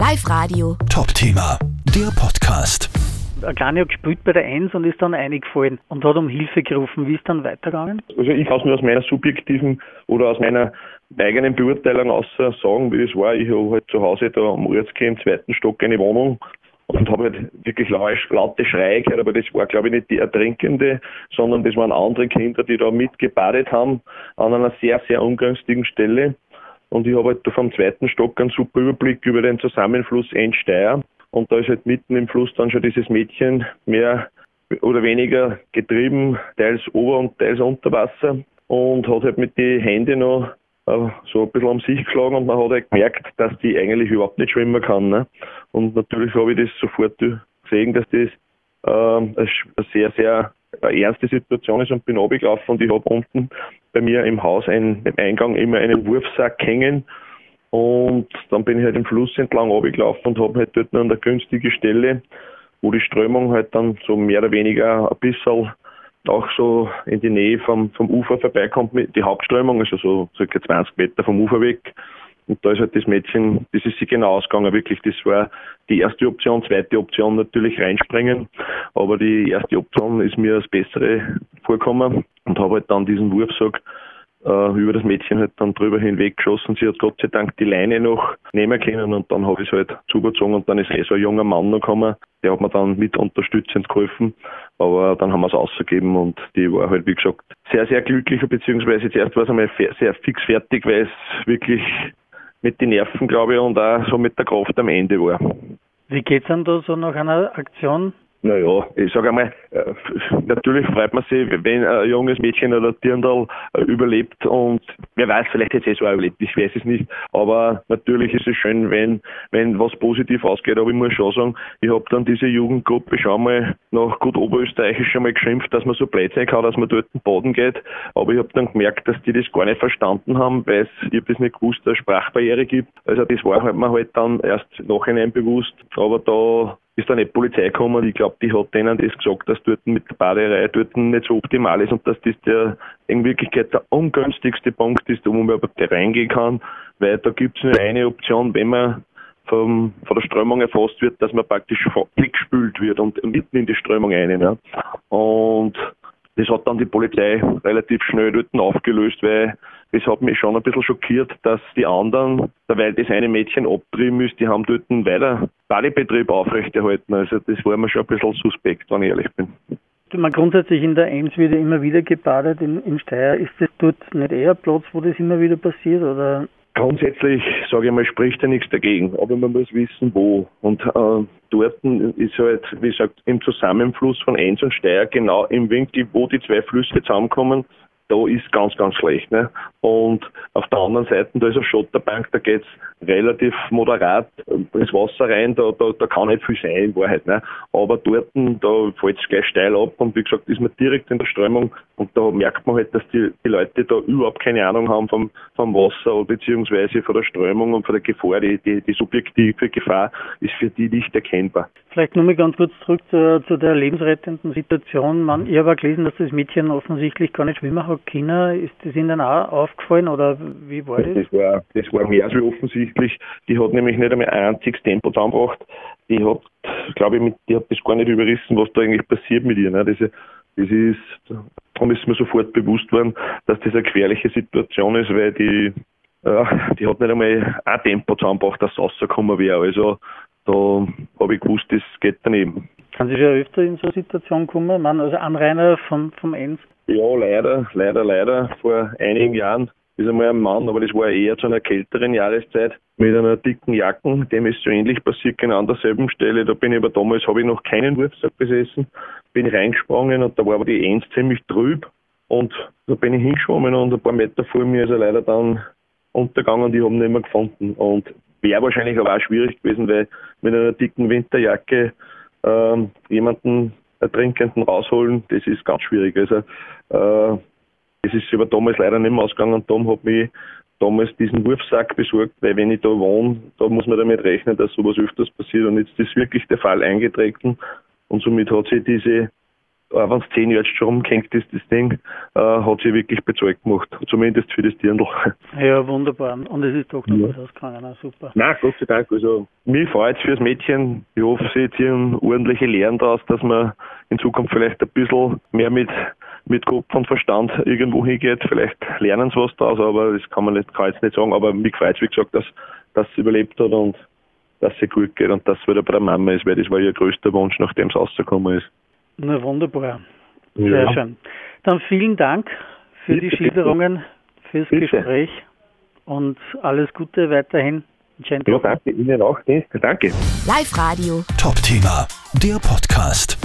Live Radio. Top Thema, der Podcast. Ein Kleiner hat gespielt bei der Eins und ist dann eingefallen und hat um Hilfe gerufen. Wie ist dann weitergegangen? Also ich kann es nur aus meiner subjektiven oder aus meiner eigenen Beurteilung außer sagen, wie das war. Ich habe halt zu Hause da am Ortske im zweiten Stock eine Wohnung und habe halt wirklich laute Schreie gehört, aber das war glaube ich nicht die Ertrinkende, sondern das waren andere Kinder, die da mitgebadet haben an einer sehr, sehr ungünstigen Stelle. Und ich habe halt vom zweiten Stock einen super Überblick über den Zusammenfluss Endsteier. Und da ist halt mitten im Fluss dann schon dieses Mädchen mehr oder weniger getrieben, teils Ober- und teils unter Wasser und hat halt mit den Händen noch äh, so ein bisschen um sich geschlagen und man hat halt gemerkt, dass die eigentlich überhaupt nicht schwimmen kann. Ne? Und natürlich habe ich das sofort gesehen, dass das äh, eine sehr, sehr ernste Situation ist und bin runtergelaufen und ich habe unten bei mir im Haus ein, im Eingang immer einen Wurfsack hängen und dann bin ich halt im Fluss entlang runtergelaufen und habe halt dort an der günstigen Stelle, wo die Strömung halt dann so mehr oder weniger ein bisschen auch so in die Nähe vom, vom Ufer vorbeikommt, die Hauptströmung, also so circa 20 Meter vom Ufer weg. Und da ist halt das Mädchen, das ist sie genau ausgegangen, wirklich. Das war die erste Option, zweite Option natürlich reinspringen. Aber die erste Option ist mir als bessere vorgekommen und habe halt dann diesen Wurfsack äh, über das Mädchen halt dann drüber hinweg geschossen. Sie hat Gott sei Dank die Leine noch nehmen können und dann habe ich es halt zugezogen und dann ist eh so ein junger Mann noch gekommen, der hat mir dann mit unterstützend geholfen, aber dann haben wir es ausgegeben und die war halt wie gesagt sehr, sehr glücklich, beziehungsweise zuerst war es einmal sehr fix fertig, weil es wirklich mit den Nerven, glaube ich, und auch so mit der Kraft am Ende war. Wie geht's dann da so nach einer Aktion? Naja, ich sage einmal, äh, natürlich freut man sich, wenn ein junges Mädchen oder Dirndl äh, überlebt und wer weiß, vielleicht hätte es eh so überlebt, ich weiß es nicht. Aber natürlich ist es schön, wenn, wenn was positiv ausgeht. Aber ich muss schon sagen, ich habe dann diese Jugendgruppe schon mal nach gut Oberösterreichisch schon mal geschimpft, dass man so blöd sein kann, dass man dort den Boden geht. Aber ich habe dann gemerkt, dass die das gar nicht verstanden haben, weil es, ich habe das nicht gewusst, dass es Sprachbarriere gibt. Also das war halt mir halt dann erst nachhinein bewusst. Aber da ist dann nicht Polizei gekommen. Ich glaube, die hat denen das gesagt, dass dort mit der Baderei dort nicht so optimal ist und dass das der in Wirklichkeit der ungünstigste Punkt ist, wo man überhaupt reingehen kann, weil da gibt es nur eine Option, wenn man vom, von der Strömung erfasst wird, dass man praktisch weggespült wird und mitten in die Strömung rein. Ja. Und das hat dann die Polizei relativ schnell dort aufgelöst, weil das hat mich schon ein bisschen schockiert, dass die anderen, weil das eine Mädchen abtrieben ist, die haben dort einen weiter Badebetrieb aufrechterhalten. Also das war mir schon ein bisschen suspekt, wenn ich ehrlich bin. Man grundsätzlich in der Ems wird ja immer wieder gebadet in, in Steyr. Ist das dort nicht eher Platz, wo das immer wieder passiert? Oder Grundsätzlich, sage ich mal, spricht ja nichts dagegen, aber man muss wissen, wo. Und äh, dort ist halt, wie gesagt, im Zusammenfluss von Enns und Steyr genau im Winkel, wo die zwei Flüsse zusammenkommen, da ist ganz, ganz schlecht. Ne? Und auf der anderen Seite, da ist eine Schotterbank, da geht's relativ moderat ins Wasser rein, da, da, da kann nicht viel sein in Wahrheit. Ne? Aber dort, da fällt es gleich steil ab und wie gesagt, ist man direkt in der Strömung und da merkt man halt, dass die, die Leute da überhaupt keine Ahnung haben vom, vom Wasser beziehungsweise von der Strömung und von der Gefahr. Die, die, die subjektive Gefahr ist für die nicht erkennbar. Vielleicht nur mal ganz kurz zurück zu, zu der lebensrettenden Situation. Man, ich habe gelesen, dass das Mädchen offensichtlich gar nicht schwimmen hat können. Ist das Ihnen auch aufgefallen oder wie war das? Das war, das war mehr als offensichtlich. Die hat nämlich nicht einmal ein einziges Tempo zusammengebracht. Die hat, glaube ich, mit, die hat das gar nicht überrissen, was da eigentlich passiert mit ihr. Ne? Das, das ist, darum ist mir sofort bewusst worden, dass das eine gefährliche Situation ist, weil die, ja, die hat nicht einmal ein Tempo zusammengebracht, dass es rausgekommen wäre. Also da habe ich gewusst, das geht daneben. Kann sich ja öfter in so eine Situation kommen? Man, also Anrainer vom, vom Enz? Ja, leider, leider, leider. Vor einigen Jahren ist einmal ein Mann, aber das war eher zu einer kälteren Jahreszeit, mit einer dicken Jacke. Dem ist so ähnlich passiert, genau an derselben Stelle. Da bin ich aber damals, habe ich noch keinen Wurfsack besessen, bin reingesprungen und da war aber die Enz ziemlich trüb. Und da bin ich hingeschwommen und ein paar Meter vor mir ist er leider dann untergegangen und ich habe ihn nicht mehr gefunden. Und wäre wahrscheinlich aber auch schwierig gewesen, weil mit einer dicken Winterjacke ähm, jemanden Ertrinkenden rausholen, das ist ganz schwierig. Also äh, es ist aber damals leider nicht mehr ausgegangen darum hat mich damals diesen Wurfsack besorgt, weil wenn ich da wohne, da muss man damit rechnen, dass sowas öfters passiert und jetzt ist wirklich der Fall eingetreten und somit hat sich diese wenn es zehn Jahre schon rumgehängt ist, das Ding, äh, hat sie wirklich bezahlt gemacht. Zumindest für das Dirndl. Ja, wunderbar. Und es ist doch noch ja. was ausgegangen, auch super. Nein, Gott sei Dank. Also, mich freut es fürs Mädchen. Ich hoffe, sie ziehen ordentliche Lehren daraus, dass man in Zukunft vielleicht ein bisschen mehr mit, mit Kopf und Verstand irgendwo hingeht. Vielleicht lernen sie was daraus, aber das kann man nicht, kann jetzt nicht sagen. Aber mich freut es, wie gesagt, dass, dass sie überlebt hat und dass sie gut geht und dass sie wieder bei der Mama ist, weil das war ihr größter Wunsch, nachdem es rausgekommen ist. Na wunderbar. Sehr ja. schön. Dann vielen Dank für Bitte, die Schilderungen, fürs Bitte. Gespräch und alles Gute weiterhin. Ja, danke Ihnen auch. Danke. Live Radio. Top Thema, der Podcast.